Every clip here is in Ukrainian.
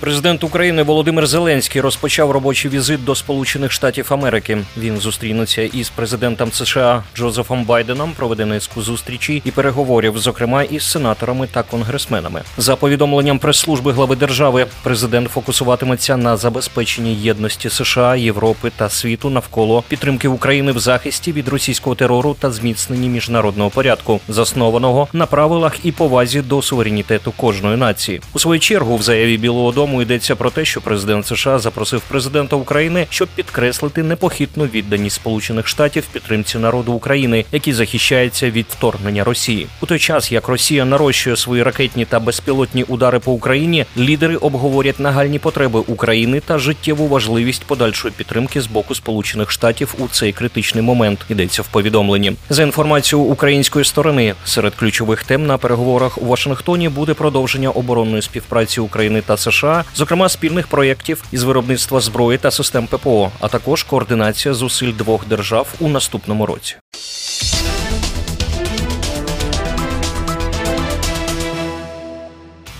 Президент України Володимир Зеленський розпочав робочий візит до Сполучених Штатів Америки. Він зустрінеться із президентом США Джозефом Байденом, проведе низку зустрічі і переговорів, зокрема із сенаторами та конгресменами. За повідомленням прес-служби глави держави, президент фокусуватиметься на забезпеченні єдності США, Європи та світу навколо підтримки України в захисті від російського терору та зміцненні міжнародного порядку, заснованого на правилах і повазі до суверенітету кожної нації. У свою чергу в заяві Білого Дому цьому йдеться про те, що президент США запросив президента України, щоб підкреслити непохитну відданість Сполучених Штатів підтримці народу України, який захищається від вторгнення Росії. У той час як Росія нарощує свої ракетні та безпілотні удари по Україні, лідери обговорять нагальні потреби України та життєву важливість подальшої підтримки з боку Сполучених Штатів у цей критичний момент. Йдеться в повідомленні за інформацією української сторони. Серед ключових тем на переговорах у Вашингтоні буде продовження оборонної співпраці України та США зокрема спільних проєктів із виробництва зброї та систем ППО, а також координація зусиль двох держав у наступному році.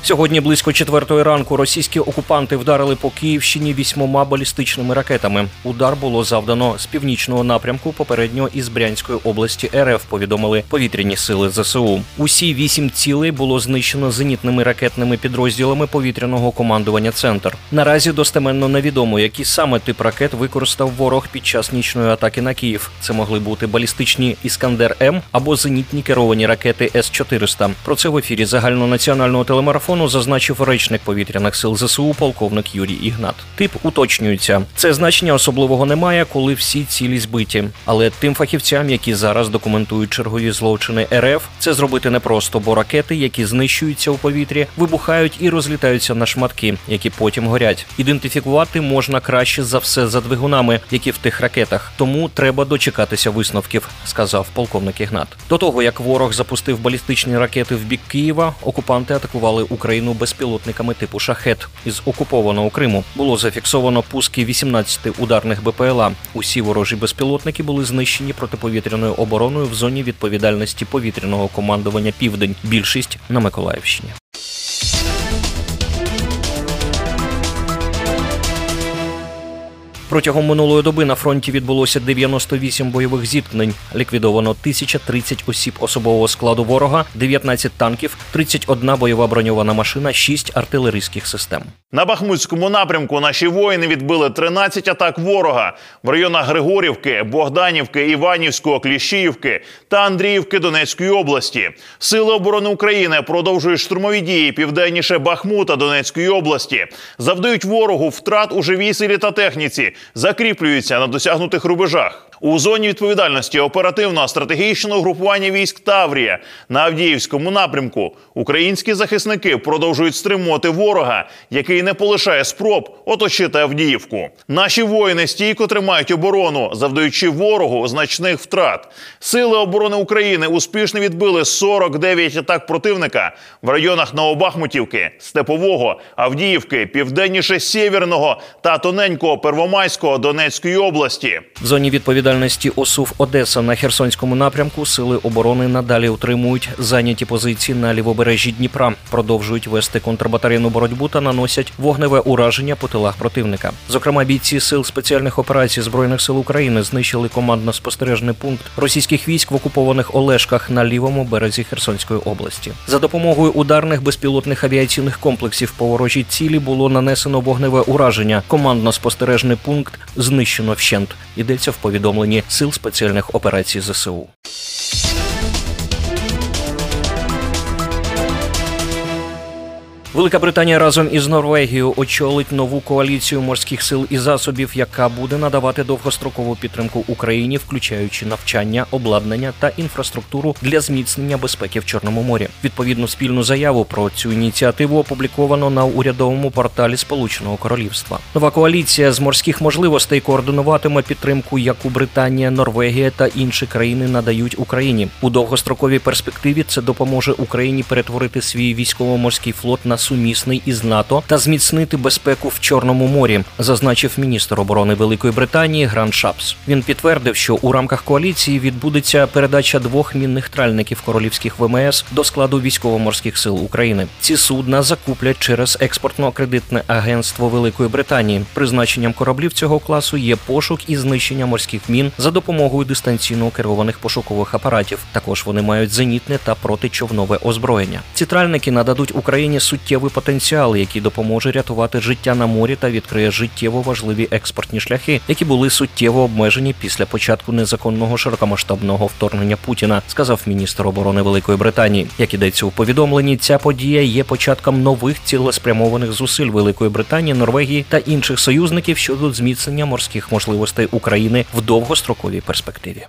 Сьогодні близько четвертої ранку російські окупанти вдарили по Київщині вісьмома балістичними ракетами. Удар було завдано з північного напрямку, попередньо із Брянської області РФ. Повідомили повітряні сили ЗСУ. Усі вісім цілей було знищено зенітними ракетними підрозділами повітряного командування. Центр наразі достеменно невідомо, які саме тип ракет використав ворог під час нічної атаки на Київ. Це могли бути балістичні Іскандер М або зенітні керовані ракети С 400 Про це в ефірі загальнонаціонального телемарафону телефону зазначив речник повітряних сил ЗСУ, полковник Юрій Ігнат. Тип уточнюється. Це значення особливого немає, коли всі цілі збиті. Але тим фахівцям, які зараз документують чергові злочини РФ, це зробити непросто, бо ракети, які знищуються у повітрі, вибухають і розлітаються на шматки, які потім горять. Ідентифікувати можна краще за все за двигунами, які в тих ракетах. Тому треба дочекатися висновків, сказав полковник Ігнат. До того як ворог запустив балістичні ракети в бік Києва, окупанти атакували Україну. Україну безпілотниками типу шахет із окупованого Криму. Було зафіксовано пуски 18 ударних БПЛА. Усі ворожі безпілотники були знищені протиповітряною обороною в зоні відповідальності повітряного командування Південь. Більшість на Миколаївщині. Протягом минулої доби на фронті відбулося 98 бойових зіткнень. Ліквідовано 1030 осіб особового складу ворога, 19 танків, 31 бойова броньована машина, 6 артилерійських систем. На Бахмутському напрямку наші воїни відбили 13 атак ворога в районах Григорівки, Богданівки, Іванівського, Кліщіївки та Андріївки Донецької області. Сили оборони України продовжують штурмові дії південніше Бахмута Донецької області, завдають ворогу втрат у живій силі та техніці закріплюються на досягнутих рубежах. У зоні відповідальності оперативного стратегічного групування військ Таврія на Авдіївському напрямку українські захисники продовжують стримувати ворога, який не полишає спроб оточити Авдіївку. Наші воїни стійко тримають оборону, завдаючи ворогу значних втрат. Сили оборони України успішно відбили 49 атак противника в районах Новобахмутівки, Степового, Авдіївки, Південніше Сєвєрного та тоненького Первомайського Донецької області. В зоні відповідальності відповідальності ОСУВ Одеса на Херсонському напрямку сили оборони надалі утримують зайняті позиції на лівобережжі Дніпра, продовжують вести контрбатарейну боротьбу та наносять вогневе ураження по тилах противника. Зокрема, бійці сил спеціальних операцій збройних сил України знищили командно-спостережний пункт російських військ в окупованих Олешках на лівому березі Херсонської області. За допомогою ударних безпілотних авіаційних комплексів по ворожій цілі було нанесено вогневе ураження. Командно-спостережний пункт знищено вщент. Йдеться в повідомленні повідомленні сил спеціальних операцій ЗСУ. Велика Британія разом із Норвегією очолить нову коаліцію морських сил і засобів, яка буде надавати довгострокову підтримку Україні, включаючи навчання, обладнання та інфраструктуру для зміцнення безпеки в Чорному морі. Відповідну спільну заяву про цю ініціативу опубліковано на урядовому порталі Сполученого Королівства. Нова коаліція з морських можливостей координуватиме підтримку, яку Британія, Норвегія та інші країни надають Україні у довгостроковій перспективі. Це допоможе Україні перетворити свій військово-морський флот на сумісний із НАТО та зміцнити безпеку в Чорному морі, зазначив міністр оборони Великої Британії Грант Шаппс. Він підтвердив, що у рамках коаліції відбудеться передача двох мінних тральників королівських ВМС до складу військово-морських сил України. Ці судна закуплять через експортно-кредитне агентство Великої Британії. Призначенням кораблів цього класу є пошук і знищення морських мін за допомогою дистанційно керованих пошукових апаратів. Також вони мають зенітне та протичовнове озброєння. Ці тральники нададуть Україні суттєвий потенціал, який допоможе рятувати життя на морі та відкриє життєво важливі експортні шляхи, які були суттєво обмежені після початку незаконного широкомасштабного вторгнення Путіна, сказав міністр оборони Великої Британії. Як ідеться у повідомленні, ця подія є початком нових цілеспрямованих зусиль Великої Британії, Норвегії та інших союзників щодо зміцнення морських можливостей України в довгостроковій перспективі.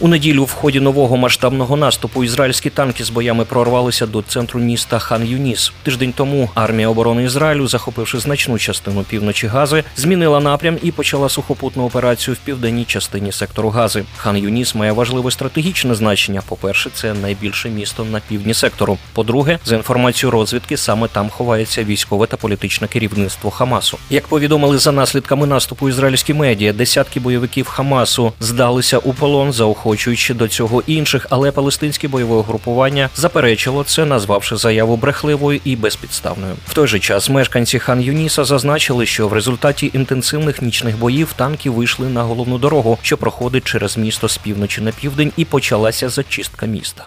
У неділю в ході нового масштабного наступу ізраїльські танки з боями прорвалися до центру міста Хан Юніс. Тиждень тому армія оборони Ізраїлю, захопивши значну частину півночі Гази, змінила напрям і почала сухопутну операцію в південній частині сектору Гази. Хан Юніс має важливе стратегічне значення. По-перше, це найбільше місто на півдні сектору. По-друге, за інформацією розвідки, саме там ховається військове та політичне керівництво Хамасу. Як повідомили за наслідками наступу ізраїльські медіа, десятки бойовиків Хамасу здалися у полон, заохочуючи до цього інших, але палестинське бойове угрупування заперечило це, назвавши заяву брехливою і безпідставною. В той же час мешканці Хан Юніса зазначили, що в результаті інтенсивних нічних боїв танки вийшли на головну дорогу, що проходить через місто з півночі на південь, і почалася зачистка міста.